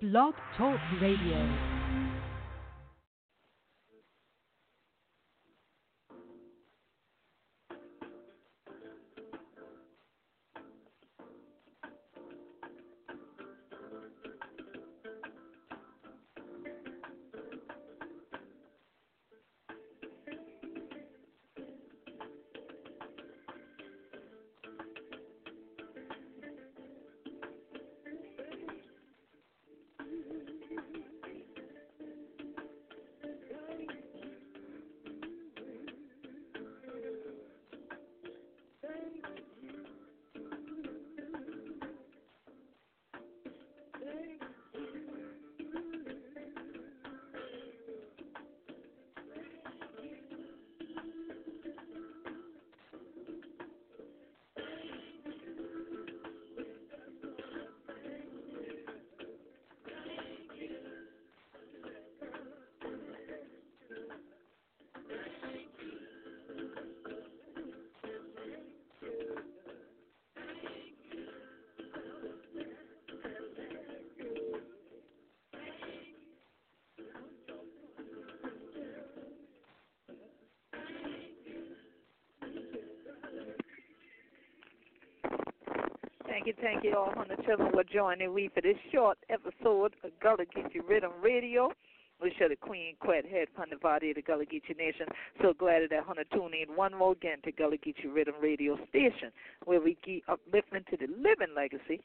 Blog Talk Radio. You, thank you all, Hunter Children, for joining we for this short episode of Gullah Geechee Riddim Radio. We show the Queen Quet head from the body of the Gullah Geechee Nation. So glad that Hunter tune in one more again to Gullah Geechee Riddim Radio Station, where we keep uplifting to the living legacy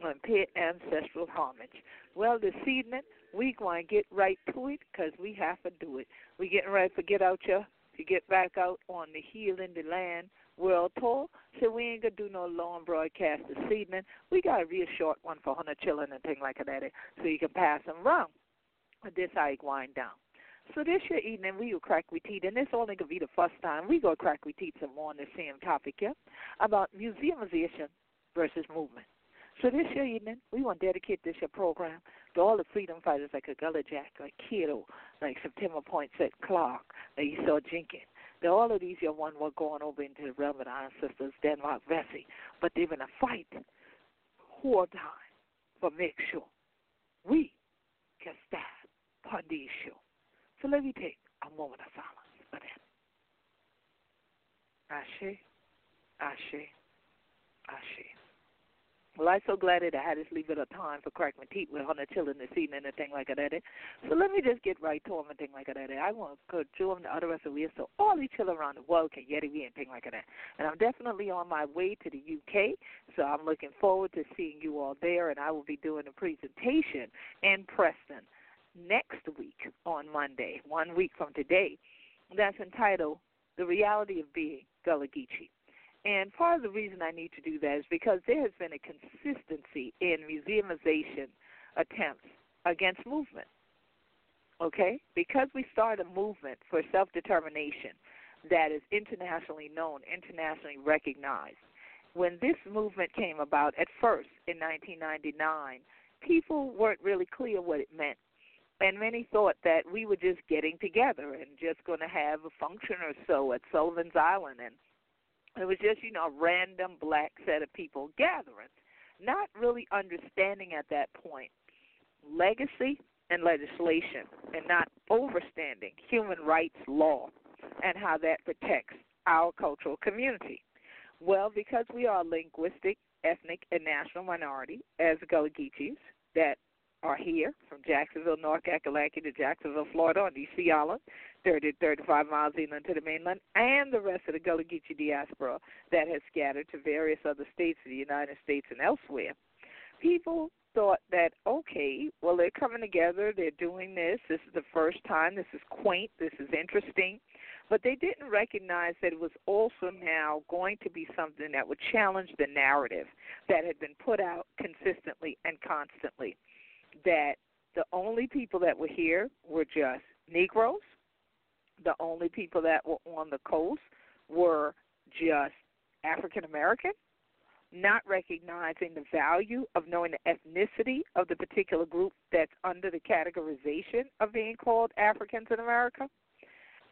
and pay ancestral homage. Well, this evening, we going to get right to it because we have to do it. we getting ready to get out here, to get back out on the healing the land world tour. So we ain't gonna do no long broadcast this evening. We got a real short one for Hunter chilling and thing like that, so you can pass them around. This you wind down. So this year evening we will crack we teeth, and this only gonna be the first time we go crack we teeth some more on the same topic, yeah, about museumization versus movement. So this year evening, we want to dedicate this year program to all the freedom fighters like a Gullah Jack, like Cato, like Septima Poinsette Clark, like Esau Jenkins, now, all of these young ones were going over into the realm of the ancestors, Denmark, Vesey, but they've been a fight whole time for make sure we can stand upon these show. So let me take a moment of silence for them. Ashe, Ashe, Ashe. Well, I'm so glad that I had this little bit of time for crack my teeth with Hunter chilling this evening and a thing like that. So let me just get right to him and thing like that. I want to join the other rest of the week so all these children around the world can get it and thing like that. And I'm definitely on my way to the UK, so I'm looking forward to seeing you all there. And I will be doing a presentation in Preston next week on Monday, one week from today. That's entitled "The Reality of Being Gullah Geechee." And part of the reason I need to do that is because there has been a consistency in museumization attempts against movement. Okay? Because we started a movement for self determination that is internationally known, internationally recognized. When this movement came about at first in 1999, people weren't really clear what it meant. And many thought that we were just getting together and just going to have a function or so at Sullivan's Island and it was just, you know, a random black set of people gathering, not really understanding at that point legacy and legislation and not overstanding human rights law and how that protects our cultural community. Well, because we are linguistic, ethnic, and national minority as Gullah Geechees that are here from Jacksonville, North Kakalaki to Jacksonville, Florida on DC Island, 30 35 miles inland to the mainland, and the rest of the Gullah Geechee diaspora that has scattered to various other states of the United States and elsewhere. People thought that, okay, well, they're coming together, they're doing this, this is the first time, this is quaint, this is interesting, but they didn't recognize that it was also now going to be something that would challenge the narrative that had been put out consistently and constantly that the only people that were here were just Negroes. The only people that were on the coast were just African American, not recognizing the value of knowing the ethnicity of the particular group that's under the categorization of being called Africans in America,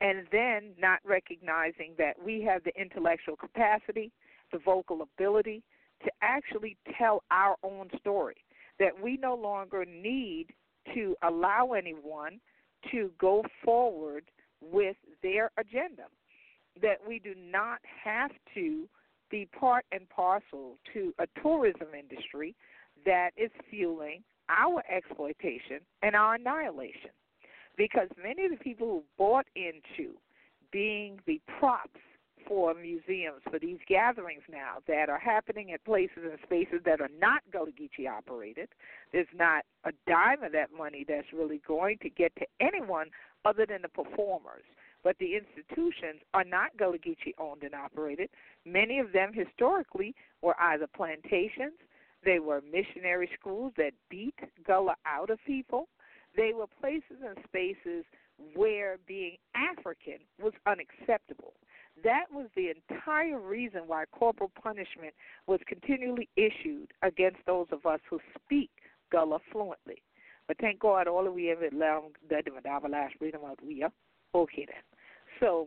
and then not recognizing that we have the intellectual capacity, the vocal ability to actually tell our own story that we no longer need to allow anyone to go forward with their agenda. That we do not have to be part and parcel to a tourism industry that is fueling our exploitation and our annihilation. Because many of the people who bought into being the props for museums, for these gatherings now that are happening at places and spaces that are not Gullah Geechee operated. There's not a dime of that money that's really going to get to anyone other than the performers. But the institutions are not Gullah Geechee owned and operated. Many of them historically were either plantations, they were missionary schools that beat Gullah out of people. They were places and spaces where being African was unacceptable. That was the entire reason why corporal punishment was continually issued against those of us who speak Gullah fluently. But thank God all of we have learned that the last freedom of we are okay then. So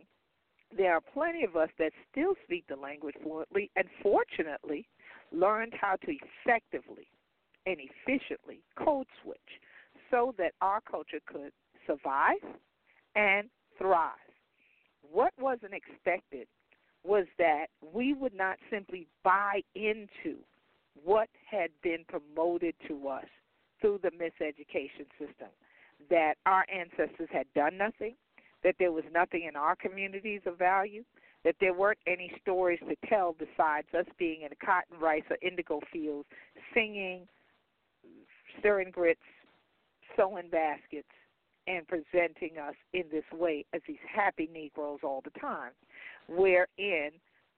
there are plenty of us that still speak the language fluently and fortunately learned how to effectively and efficiently code switch so that our culture could survive and thrive. What wasn't expected was that we would not simply buy into what had been promoted to us through the miseducation system, that our ancestors had done nothing, that there was nothing in our communities of value, that there weren't any stories to tell besides us being in cotton, rice, or indigo fields, singing, stirring grits, sewing baskets, and presenting us in this way as these happy Negroes all the time, wherein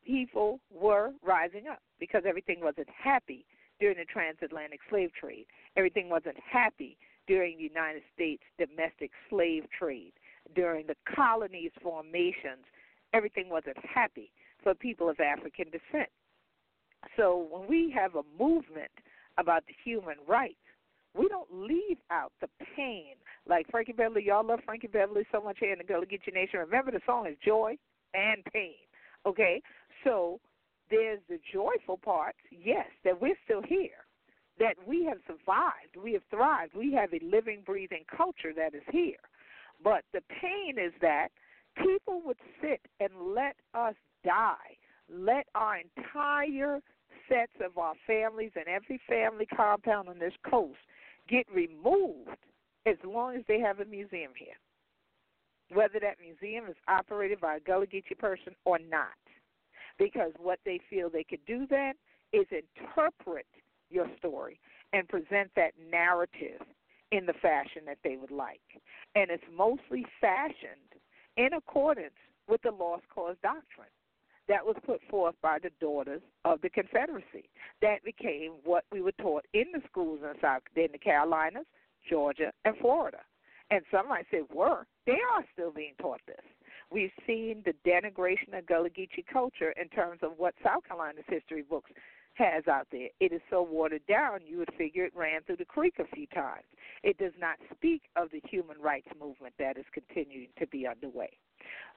people were rising up because everything wasn't happy during the transatlantic slave trade. Everything wasn't happy during the United States domestic slave trade, during the colonies formations everything wasn't happy for people of African descent. So when we have a movement about the human rights, we don't leave out the pain. Like Frankie Beverly, y'all love Frankie Beverly so much here in the Gullah Geechee Nation. Remember the song is joy and pain. Okay? So there's the joyful part, yes, that we're still here, that we have survived, we have thrived, we have a living, breathing culture that is here. But the pain is that people would sit and let us die, let our entire sets of our families and every family compound on this coast get removed as long as they have a museum here. Whether that museum is operated by a Gullah Geechee person or not. Because what they feel they could do then is interpret your story and present that narrative in the fashion that they would like. And it's mostly fashioned in accordance with the Lost Cause doctrine that was put forth by the daughters of the Confederacy. That became what we were taught in the schools in South in the Carolinas, Georgia, and Florida. And some might say were. They are still being taught this. We've seen the denigration of Gullah Geechee culture in terms of what South Carolina's history books has out there. It is so watered down, you would figure it ran through the creek a few times. It does not speak of the human rights movement that is continuing to be underway.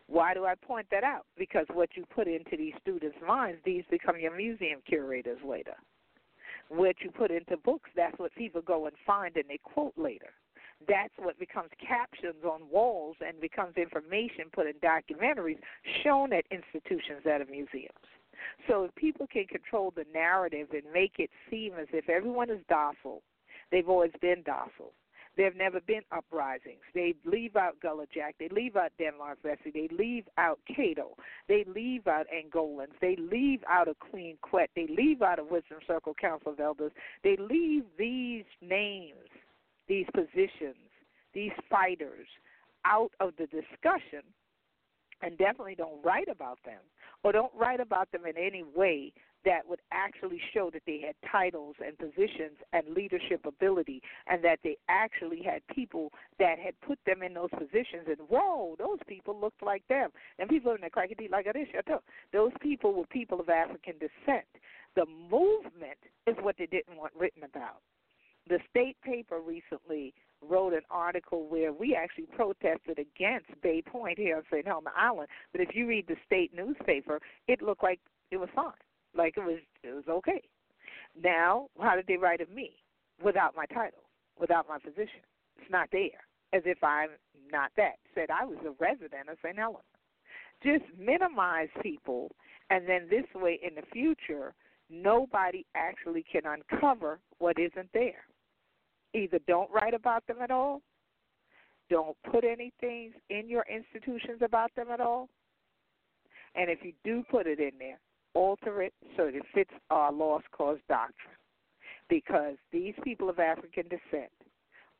Why do I point that out? Because what you put into these students' minds, these become your museum curators later. What you put into books, that's what people go and find and they quote later. That's what becomes captions on walls and becomes information put in documentaries shown at institutions that are museums. So if people can control the narrative and make it seem as if everyone is docile, they've always been docile. There have never been uprisings. They leave out Gullah Jack. They leave out Denmark Vesey. They leave out Cato. They leave out Angolans. They leave out a Queen Quet. They leave out a Wisdom Circle Council of Elders. They leave these names, these positions, these fighters out of the discussion and definitely don't write about them or don't write about them in any way that would actually show that they had titles and positions and leadership ability and that they actually had people that had put them in those positions and whoa, those people looked like them. And people in the cracky like oh, this, those people were people of African descent. The movement is what they didn't want written about. The state paper recently wrote an article where we actually protested against Bay Point here on St. Helena Island. But if you read the state newspaper, it looked like it was fine, like it was it was okay. Now, how did they write of me? without my title, without my position. It's not there, as if I'm not that. Said I was a resident of St. Helena. Just minimize people, and then this way in the future, nobody actually can uncover what isn't there. Either don't write about them at all, don't put anything in your institutions about them at all, and if you do put it in there, alter it so that it fits our lost cause doctrine. Because these people of African descent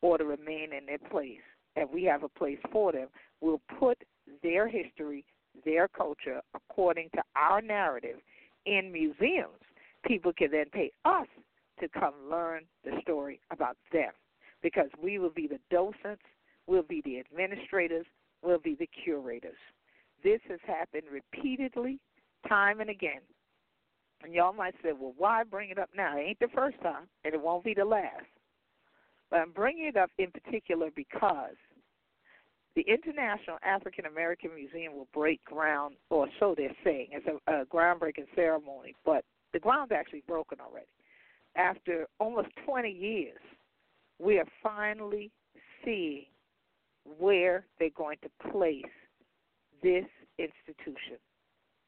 ought to remain in their place, and we have a place for them. We'll put their history, their culture, according to our narrative, in museums. People can then pay us to come learn the story about them because we will be the docents, we'll be the administrators, we'll be the curators. This has happened repeatedly, time and again. And y'all might say, well, why bring it up now? It ain't the first time, and it won't be the last. But I'm bringing it up in particular because the International African American Museum will break ground, or so they're saying. It's a, a groundbreaking ceremony, but the ground's actually broken already. After almost 20 years, we are finally seeing where they're going to place this institution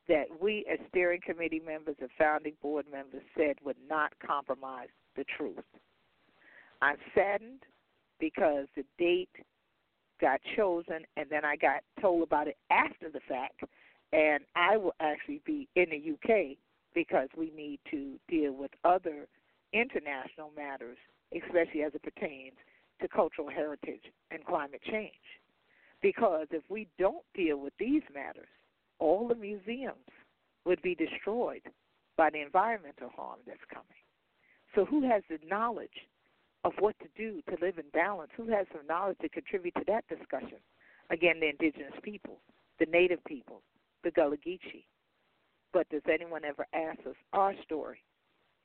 that we, as steering committee members and founding board members, said would not compromise the truth. I'm saddened because the date got chosen and then I got told about it after the fact, and I will actually be in the UK because we need to deal with other international matters, especially as it pertains to cultural heritage and climate change. Because if we don't deal with these matters, all the museums would be destroyed by the environmental harm that's coming. So, who has the knowledge of what to do to live in balance? Who has some knowledge to contribute to that discussion? Again, the indigenous people, the native people, the Gullah Geechee. But does anyone ever ask us our story?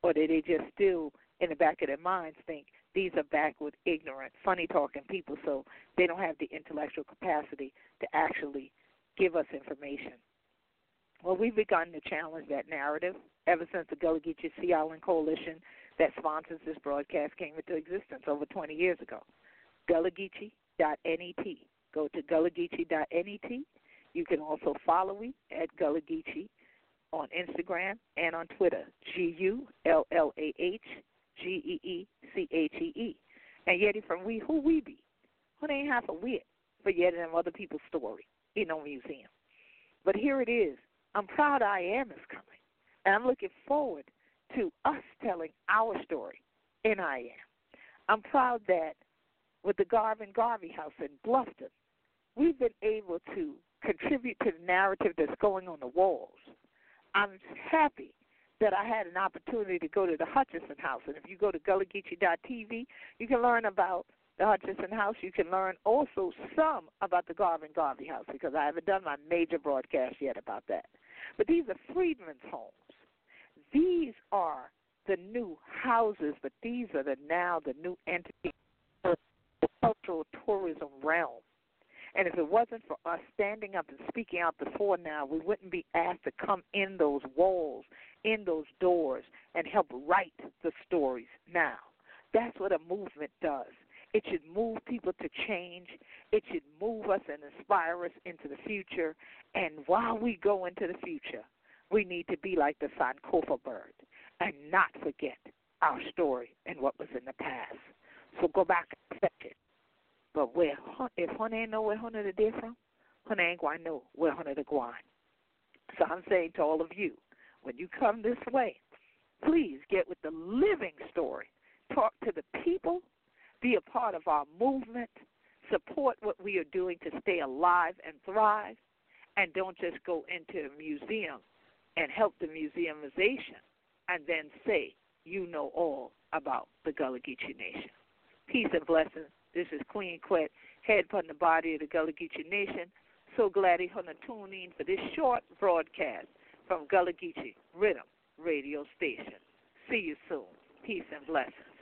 Or do they just still, in the back of their minds, think these are backward, ignorant, funny talking people, so they don't have the intellectual capacity to actually give us information. Well, we've begun to challenge that narrative ever since the Gullah Geechee Sea Island Coalition that sponsors this broadcast came into existence over 20 years ago. GullahGeechee.net. Go to GullahGeechee.net. You can also follow me at Gullah Geechee on Instagram and on Twitter. G U L L A H G E E C H E E. And yet, from we who we be, who ain't half a wit, but yet in other people's story in no museum. But here it is. I'm proud IAAM is coming, and I'm looking forward to us telling our story in IAAM. I'm proud that with the Garvin Garvey House in Bluffton, we've been able to contribute to the narrative that's going on the walls. I'm happy that I had an opportunity to go to the Hutchinson House. And if you go to GullahGeechee.tv, you can learn about the Hutchinson House. You can learn also some about the Garvin Garvey House because I haven't done my major broadcast yet about that. But these are freedmen's homes. These are the new houses, but these are the now the new entities of the cultural tourism realm. And if it wasn't for us standing up and speaking out before now, we wouldn't be asked to come in those walls, in those doors, and help write the stories now. That's what a movement does. It should move people to change. It should move us and inspire us into the future. And while we go into the future, we need to be like the Sankofa bird and not forget our story and what was in the past. So go back and fetch it. But where if Hunter ain't know where Hunter the did from, Hunter ain't going to know where Hunter the going. So I'm saying to all of you, when you come this way, please get with the living story. Talk to the people, be a part of our movement, support what we are doing to stay alive and thrive, and don't just go into a museum and help the museumization and then say you know all about the Gullah Geechee Nation. Peace and blessings. This is Queen Quet, head upon the body of the Gullah Geechee Nation. So glad you're going to tune in for this short broadcast from Gullah Geechee Riddim Radio Station. See you soon. Peace and blessings.